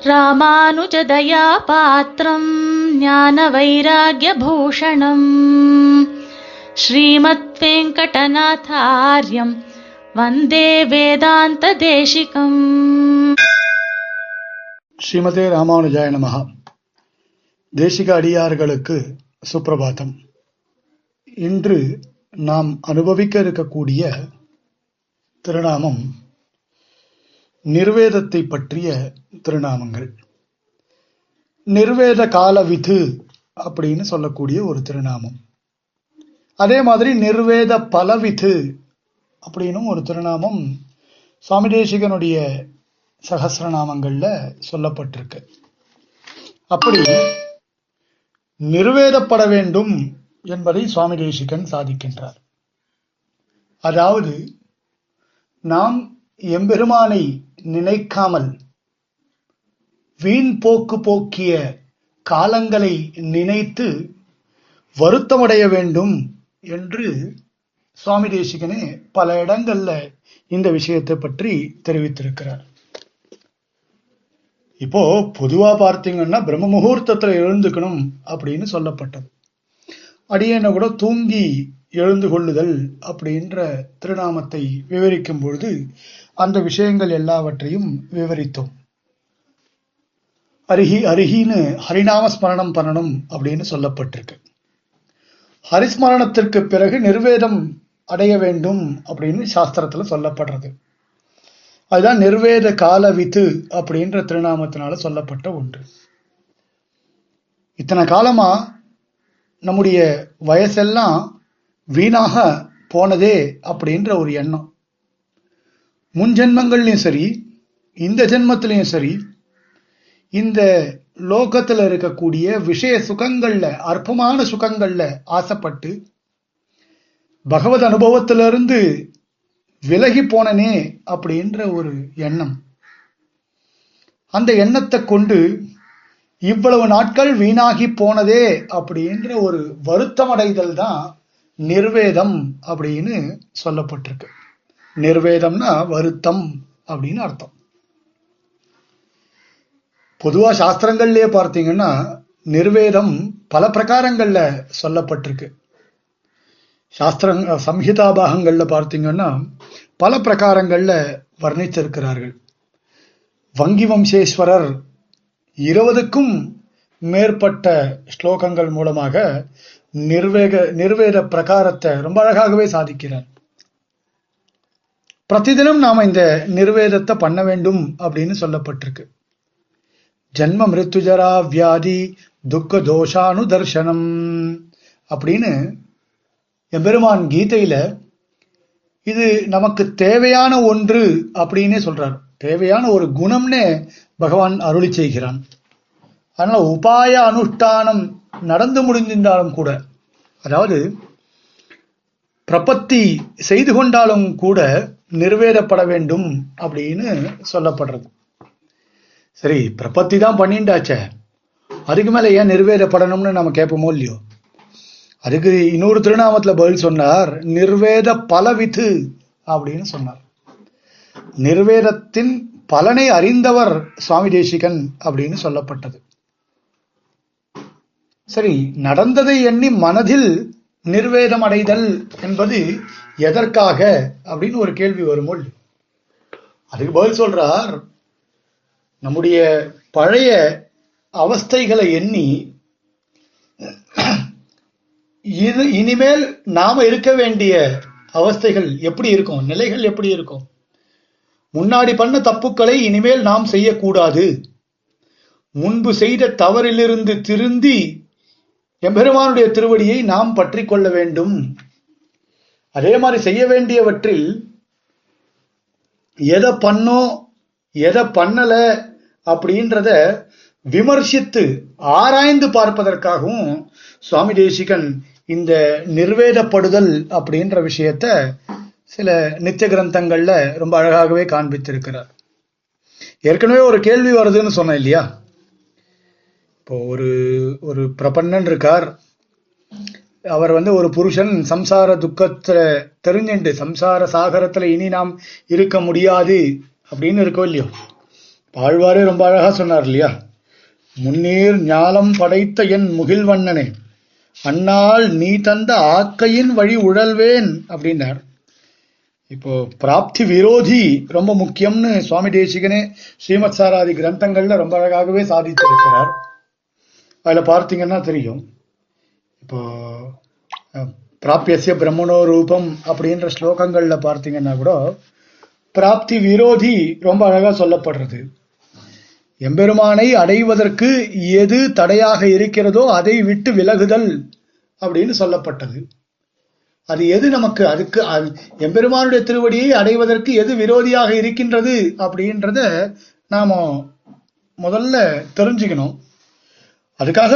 ராமானுஜதயா பாத்திரம் ஞான வைராகியபூஷணம் ஸ்ரீமத் வெங்கடநாதாரியம் வந்தே வேதாந்த தேசிகம் ஸ்ரீமதே ராமானுஜாய நமகா தேசிக அடியார்களுக்கு சுப்பிரபாதம் இன்று நாம் அனுபவிக்க இருக்கக்கூடிய திருநாமம் நிர்வேதத்தை பற்றிய திருநாமங்கள். நிர்வேத கால விது அப்படின்னு சொல்லக்கூடிய ஒரு திருநாமம். அதே மாதிரி நிர்வேத பலவிது அப்படின்னும் ஒரு திருநாமம் சுவாமி தேசிகனுடைய சகசிரநாமங்கள்ல சொல்லப்பட்டிருக்கு. அப்படி நிர்வேதப்பட வேண்டும் என்பதை சுவாமி தேசிகன் சாதிக்கின்றார். அதாவது நாம் எம்பெருமானை நினைக்காமல் வீண் போக்கு போக்கிய காலங்களை நினைத்து வருத்தமடைய வேண்டும் என்று சுவாமி தேசிகனே பல இடங்கள்ல இந்த விஷயத்தை பற்றி தெரிவித்திருக்கிறார். இப்போ பொதுவா பார்த்தீங்கன்னா பிரம்ம முகூர்த்தத்துல எழுந்துக்கணும் அப்படின்னு சொல்லப்பட்டது. அடியனை கூட தூங்கி எழுந்து கொள்ளுதல் அப்படின்ற திருநாமத்தை விவரிக்கும் பொழுது அந்த விஷயங்கள் எல்லாவற்றையும் விவரித்தோம். அருகி அருகின்னு ஹரிநாம ஸ்மரணம் பண்ணணும் அப்படின்னு சொல்லப்பட்டிருக்கு. ஹரிஸ்மரணத்திற்கு பிறகு நிர்வேதம் அடைய வேண்டும் அப்படின்னு சாஸ்திரத்துல சொல்லப்படுறது. அதுதான் நிர்வேத கால வித்து அப்படின்ற திருநாமத்தினால சொல்லப்பட்ட ஒன்று. இத்தனை காலமா நம்முடைய வயசெல்லாம் வீணாக போனதே அப்படின்ற ஒரு எண்ணம். முன் ஜென்மங்கள்லயும் சரி இந்த ஜென்மத்திலையும் சரி இந்த லோகத்தில் இருக்கக்கூடிய விஷய சுகங்கள்ல அற்பமான சுகங்கள்ல ஆசைப்பட்டு பகவத் அனுபவத்திலிருந்து விலகி போனனே அப்படின்ற ஒரு எண்ணம். அந்த எண்ணத்தை கொண்டு இவ்வளவு நாட்கள் வீணாகி போனதே அப்படின்ற ஒரு வருத்தமடைதல் தான் நிர்வேதம் அப்படின்னு சொல்லப்பட்டிருக்கு. நிர்வேதம்னா வருத்தம் அப்படின்னு அர்த்தம். பொதுவா சாஸ்திரங்கள்லயே பார்த்தீங்கன்னா நிர்வேதம் பல பிரகாரங்கள்ல சொல்லப்பட்டிருக்கு. சாஸ்திரங் சம்ஹிதா பாகங்கள்ல பார்த்தீங்கன்னா பல பிரகாரங்கள்ல வர்ணிச்சிருக்கிறார்கள் வங்கி வம்சேஸ்வரர் இருபதுக்கும் மேற்பட்ட ஸ்லோகங்கள் மூலமாக நிர்வேக நிர்வேத பிரகாரத்தை ரொம்ப அழகாகவே சாதிக்கிறார். பிரதிதினம் நாம இந்த நிர்வேதத்தை பண்ண வேண்டும் அப்படின்னு சொல்லப்பட்டிருக்கு. ஜன்ம மிருத்துஜரா வியாதி துக்க தோஷானு தர்சனம் அப்படின்னு எம்பெருமான் கீதையில இது நமக்கு தேவையான ஒன்று அப்படின்னே சொல்றார். தேவையான ஒரு குணம்னே பகவான் அருளி செய்கிறான். அதனால உபாய அனுஷ்டானம் நடந்து முடிந்திருந்தாலும் கூட அதாவது பிரபத்தி செய்து கொண்டாலும் கூட நிறைவேறப்பட வேண்டும் அப்படின்னு சொல்லப்படுறது. சரி பிரபத்தி தான் பண்ணிண்டாச்சே. அதுக்கு மேலே ஏன் நிறைவேறப்படணும்னு நம்ம கேட்போமோ இல்லையோ? அதுக்கு இன்னொரு திருநாமத்தில் பதில் சொன்னார் நிர்வேத பலவித்து அப்படின்னு சொன்னார். நிர்வேதத்தின் பலனை அறிந்தவர் சுவாமி தேசிகன் அப்படின்னு சொல்லப்பட்டது. சரி நடந்ததை எண்ணி மனதில் நிர்வேதம் அடைதல் என்பது எதற்காக அப்படின்னு ஒரு கேள்வி வருமோ அதுக்கு பதில் சொல்றார் நம்முடைய பழைய அவஸ்தைகளை எண்ணி இது இனிமேல் நாம இருக்க வேண்டிய அவஸ்தைகள் எப்படி இருக்கும்? நிலைகள் எப்படி இருக்கும்? முன்னாடி பண்ண தப்புக்களை இனிமேல் நாம் செய்யக்கூடாது. முன்பு செய்த தவறிலிருந்து திருந்தி எம்பெருமானுடைய திருவடியை நாம் பற்றி கொள்ள வேண்டும். அதே மாதிரி செய்ய வேண்டியவற்றில் எதை பண்ணோம் எதை பண்ணல அப்படின்றத விமர்சித்து ஆராய்ந்து பார்ப்பதற்காகவும் சுவாமி தேசிகன் இந்த நிர்வேதப்படுதல் அப்படின்ற விஷயத்த சில நித்திய கிரந்தங்கள்ல ரொம்ப அழகாகவே காண்பித்திருக்கிறார். ஏற்கனவே ஒரு கேள்வி வருதுன்னு சொன்னேன் இல்லையா? இப்போ ஒரு ஒரு பிரபன்னன் இருக்கார். அவர் வந்து ஒரு புருஷன் சம்சார துக்கத்துல தெரிஞ்சுண்டு சம்சார சாகரத்துல இனி நாம் இருக்க முடியாது அப்படின்னு இருக்கோ இல்லையோ? ஆழ்வாரே ரொம்ப அழகா சொன்னார் இல்லையா? முன்னீர் ஞாலம் படைத்த என் முகில்வண்ணனே அந்நாள் நீ தந்த ஆக்கையின் வழி உழல்வேன் அப்படின்னார். இப்போ பிராப்தி விரோதி ரொம்ப முக்கியம்னு சுவாமி தேசிகனே ஸ்ரீமத் சாராதி கிரந்தங்கள்ல ரொம்ப அழகாகவே சாதித்திருக்கிறார். அதில் பார்த்தீங்கன்னா தெரியும். இப்போ அஹ், பிராபியசிய பிரம்மணோ ரூபம் அப்படின்ற ஸ்லோகங்களில் பார்த்தீங்கன்னா கூட பிராப்தி விரோதி ரொம்ப அழகாக சொல்லப்படுறது. எம்பெருமானை அடைவதற்கு எது தடையாக இருக்கிறதோ அதை விட்டு விலகுதல் அப்படின்னு சொல்லப்பட்டது. அது எது நமக்கு அதுக்கு அது- எம்பெருமானுடைய திருவடியை அடைவதற்கு எது விரோதியாக இருக்கின்றது அப்படின்றத நாம் முதல்ல தெரிஞ்சுக்கணும். அதுக்காக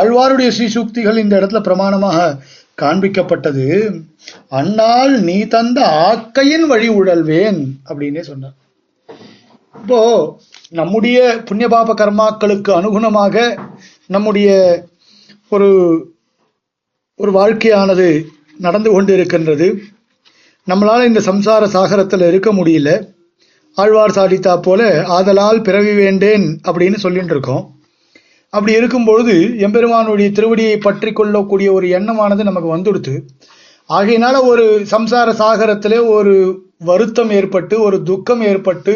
ஆழ்வாருடைய ஸ்ரீசூக்திகள் இந்த இடத்துல பிரமாணமாக காண்பிக்கப்பட்டது. அன்னால் நீ தந்த ஆக்கையின் வழி உழல்வேன் அப்படின்னே சொன்னார். இப்போ நம்முடைய புண்ணிய பாப கர்மாக்களுக்கு அனுகுணமாக நம்முடைய ஒரு ஒரு வாழ்க்கையானது நடந்து கொண்டு இருக்கின்றது நம்மளால் இந்த சம்சார சாகரத்தில் இருக்க முடியல. ஆழ்வார் சாதித்தா போல ஆதலால் பிறவி வேண்டேன் அப்படின்னு சொல்லிட்டு இருக்கோம் அப்படி இருக்கும்பொழுது எம்பெருமானுடைய திருவடியை பற்றி கொள்ளக்கூடிய ஒரு எண்ணமானது நமக்கு வந்துடுத்து. ஆகையினால ஒரு சம்சார சாகரத்திலே ஒரு வருத்தம் ஏற்பட்டு ஒரு துக்கம் ஏற்பட்டு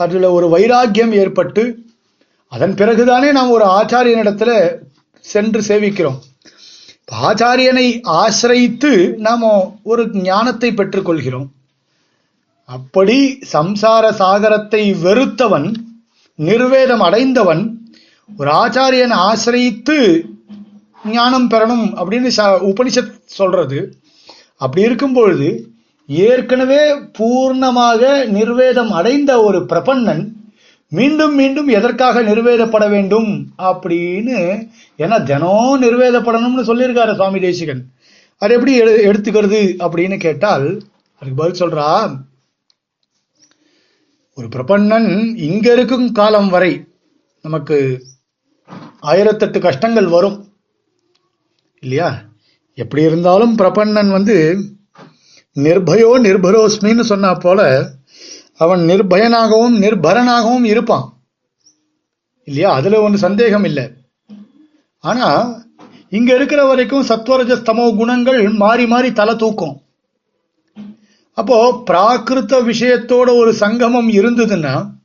அதில் ஒரு வைராக்கியம் ஏற்பட்டு அதன் பிறகுதானே நாம் ஒரு ஆச்சாரியனிடத்துல சென்று சேவிக்கிறோம். ஆச்சாரியனை ஆசிரியித்து நாம் ஒரு ஞானத்தை பெற்றுக்கொள்கிறோம் அப்படி சம்சார சாகரத்தை வெறுத்தவன் நிர்வேதம் அடைந்தவன் ஒரு ஆச்சாரியனை ஆசிரியித்து ஞானம் பெறணும் அப்படின்னு ச- உபனிஷத் சொல்றது. அப்படி இருக்கும் பொழுது ஏற்கனவே பூர்ணமாக நிர்வேதம் அடைந்த ஒரு பிரபன்னன் மீண்டும் மீண்டும் எதற்காக நிர்வேதப்பட வேண்டும் அப்படின்னு ஏன்னா தினம் நிர்வேதப்படணும்னு சொல்லியிருக்காரு சுவாமி தேசிகன். அது எப்படி எடு- எடுத்துக்கிறது அப்படின்னு கேட்டால் அதுக்கு பதில் சொல்றா ஒரு பிரபன்னன் இங்க இருக்கும் காலம் வரை நமக்கு ஆயிரத்தெட்டு கஷ்டங்கள் வரும். இல்லையா? எப்படி இருந்தாலும் பிரபன்னன் வந்து நிர்பயோ நிர்பரோஸ்மின்னு சொன்னா போல அவன் நிர்பயனாகவும் நிர்பரனாகவும் இருப்பான். இல்லையா? அதுல ஒன்று சந்தேகம் இல்லை. ஆனா இங்க இருக்கிற வரைக்கும் சத்வரஜஸ்தமோ குணங்கள் மாறி மாறி தலை தூக்கும். அப்போ பிராகிருத விஷயத்தோட ஒரு சங்கமம் இருந்ததுன்னா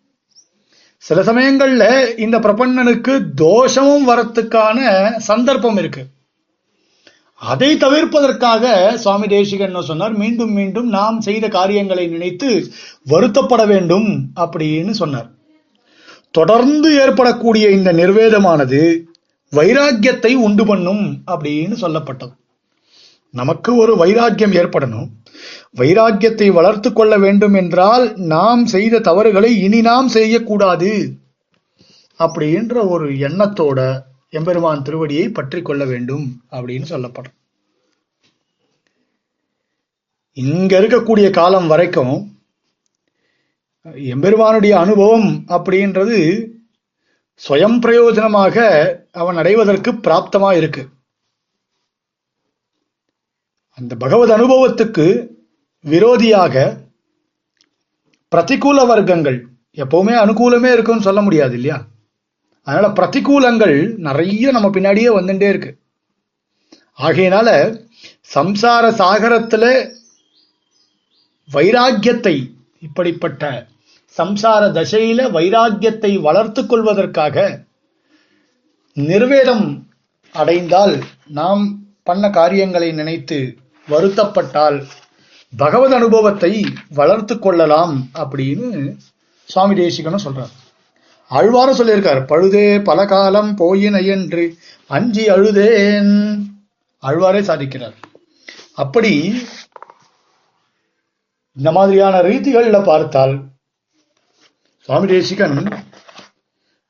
சில சமயங்கள்ல இந்த பிரபன்னனுக்கு தோஷமும் வரத்துக்கான சந்தர்ப்பம் இருக்கு. அதை தவிர்ப்பதற்காக சுவாமி தேசிகன் சொன்னார்? மீண்டும் மீண்டும் நாம் செய்த காரியங்களை நினைத்து வருத்தப்பட வேண்டும் அப்படின்னு சொன்னார். தொடர்ந்து ஏற்படக்கூடிய இந்த நிர்வேதமானது வைராக்கியத்தை உண்டு பண்ணும் அப்படின்னு சொல்லப்பட்டது. நமக்கு ஒரு வைராக்கியம் ஏற்படணும். வைராக்கியத்தை வளர்த்து கொள்ள வேண்டும் என்றால் நாம் செய்த தவறுகளை இனி நாம் செய்யக்கூடாது அப்படின்ற ஒரு எண்ணத்தோட எம்பெருமான் திருவடியை பற்றி கொள்ள வேண்டும் அப்படின்னு சொல்லப்படும். இங்க இருக்கக்கூடிய காலம் வரைக்கும் எம்பெருமானுடைய அனுபவம் அப்படின்றது சுயம் பிரயோஜனமாக அவன் அடைவதற்கு பிராப்தமா இருக்கு. அந்த பகவத் அனுபவத்துக்கு விரோதியாக பிரதிகூல வர்க்கங்கள் எப்பவுமே அனுகூலமே இருக்கும்னு சொல்ல முடியாது இல்லையா? அதனால பிரதிகூலங்கள் நிறைய நம்ம பின்னாடியே வந்துட்டே இருக்கு. ஆகையினால சம்சார சாகரத்துல வைராக்கியத்தை இப்படிப்பட்ட சம்சார தசையில வைராக்கியத்தை வளர்த்து கொள்வதற்காக நிர்வேதம் அடைந்தால் நாம் பண்ண காரியங்களை நினைத்து வருத்தப்பட்டால் பகவத் அனுபவத்தை வளர்த்து கொள்ளலாம் அப்படின்னு சுவாமி தேசிகனும் சொல்றார். ஆழ்வாரும் சொல்லியிருக்கார் பழுதே பல காலம் போயின என்று அஞ்சி அழுதேன். அழ்வாரே சாதிக்கிறார். அப்படி இந்த மாதிரியான ரீதிகளில் பார்த்தால் சுவாமி தேசிகன்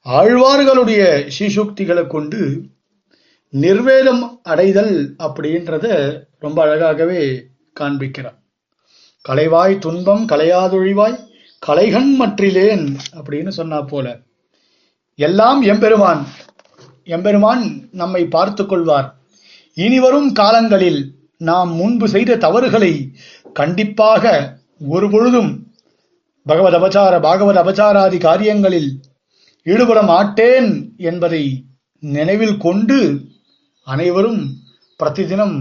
ஆழ்வார்களுடைய சிசுக்திகளை கொண்டு நிர்வேதம் அடைதல் அப்படின்றத ரொம்ப அழகாகவே காண்பிக்கிறார். கலைவாய் துன்பம் கலையாதொழிவாய் கலைகண் மற்றிலேன் அப்படின்னு சொன்னா போல. எல்லாம் எம்பெருமான் எம்பெருமான் நம்மை பார்த்து கொள்வார். இனி வரும் காலங்களில் நாம் முன்பு செய்த தவறுகளை கண்டிப்பாக ஒரு பொழுதும் பகவத் அபச்சார பாகவத் அபச்சாராதி காரியங்களில் ஈடுபட மாட்டேன் என்பதை நினைவில் கொண்டு அனைவரும் பிரதிதினம்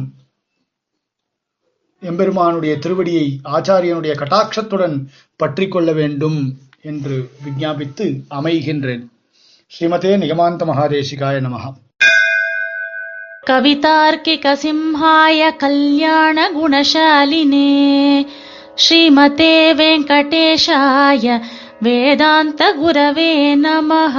எம்பெருமானுடைய திருவடியை ஆச்சாரியனுடைய கட்டாட்சத்துடன் பற்றி கொள்ள வேண்டும் என்று விஞ்ஞாபித்து அமைகின்றேன் ஸ்ரீமதே நிகமாந்த மகாதேசிகாய நமஹ कवितार्किकसिंहाय कल्याणगुणशालिने श्रीमते वेङ्कटेशाय वेदान्तगुरवे नमः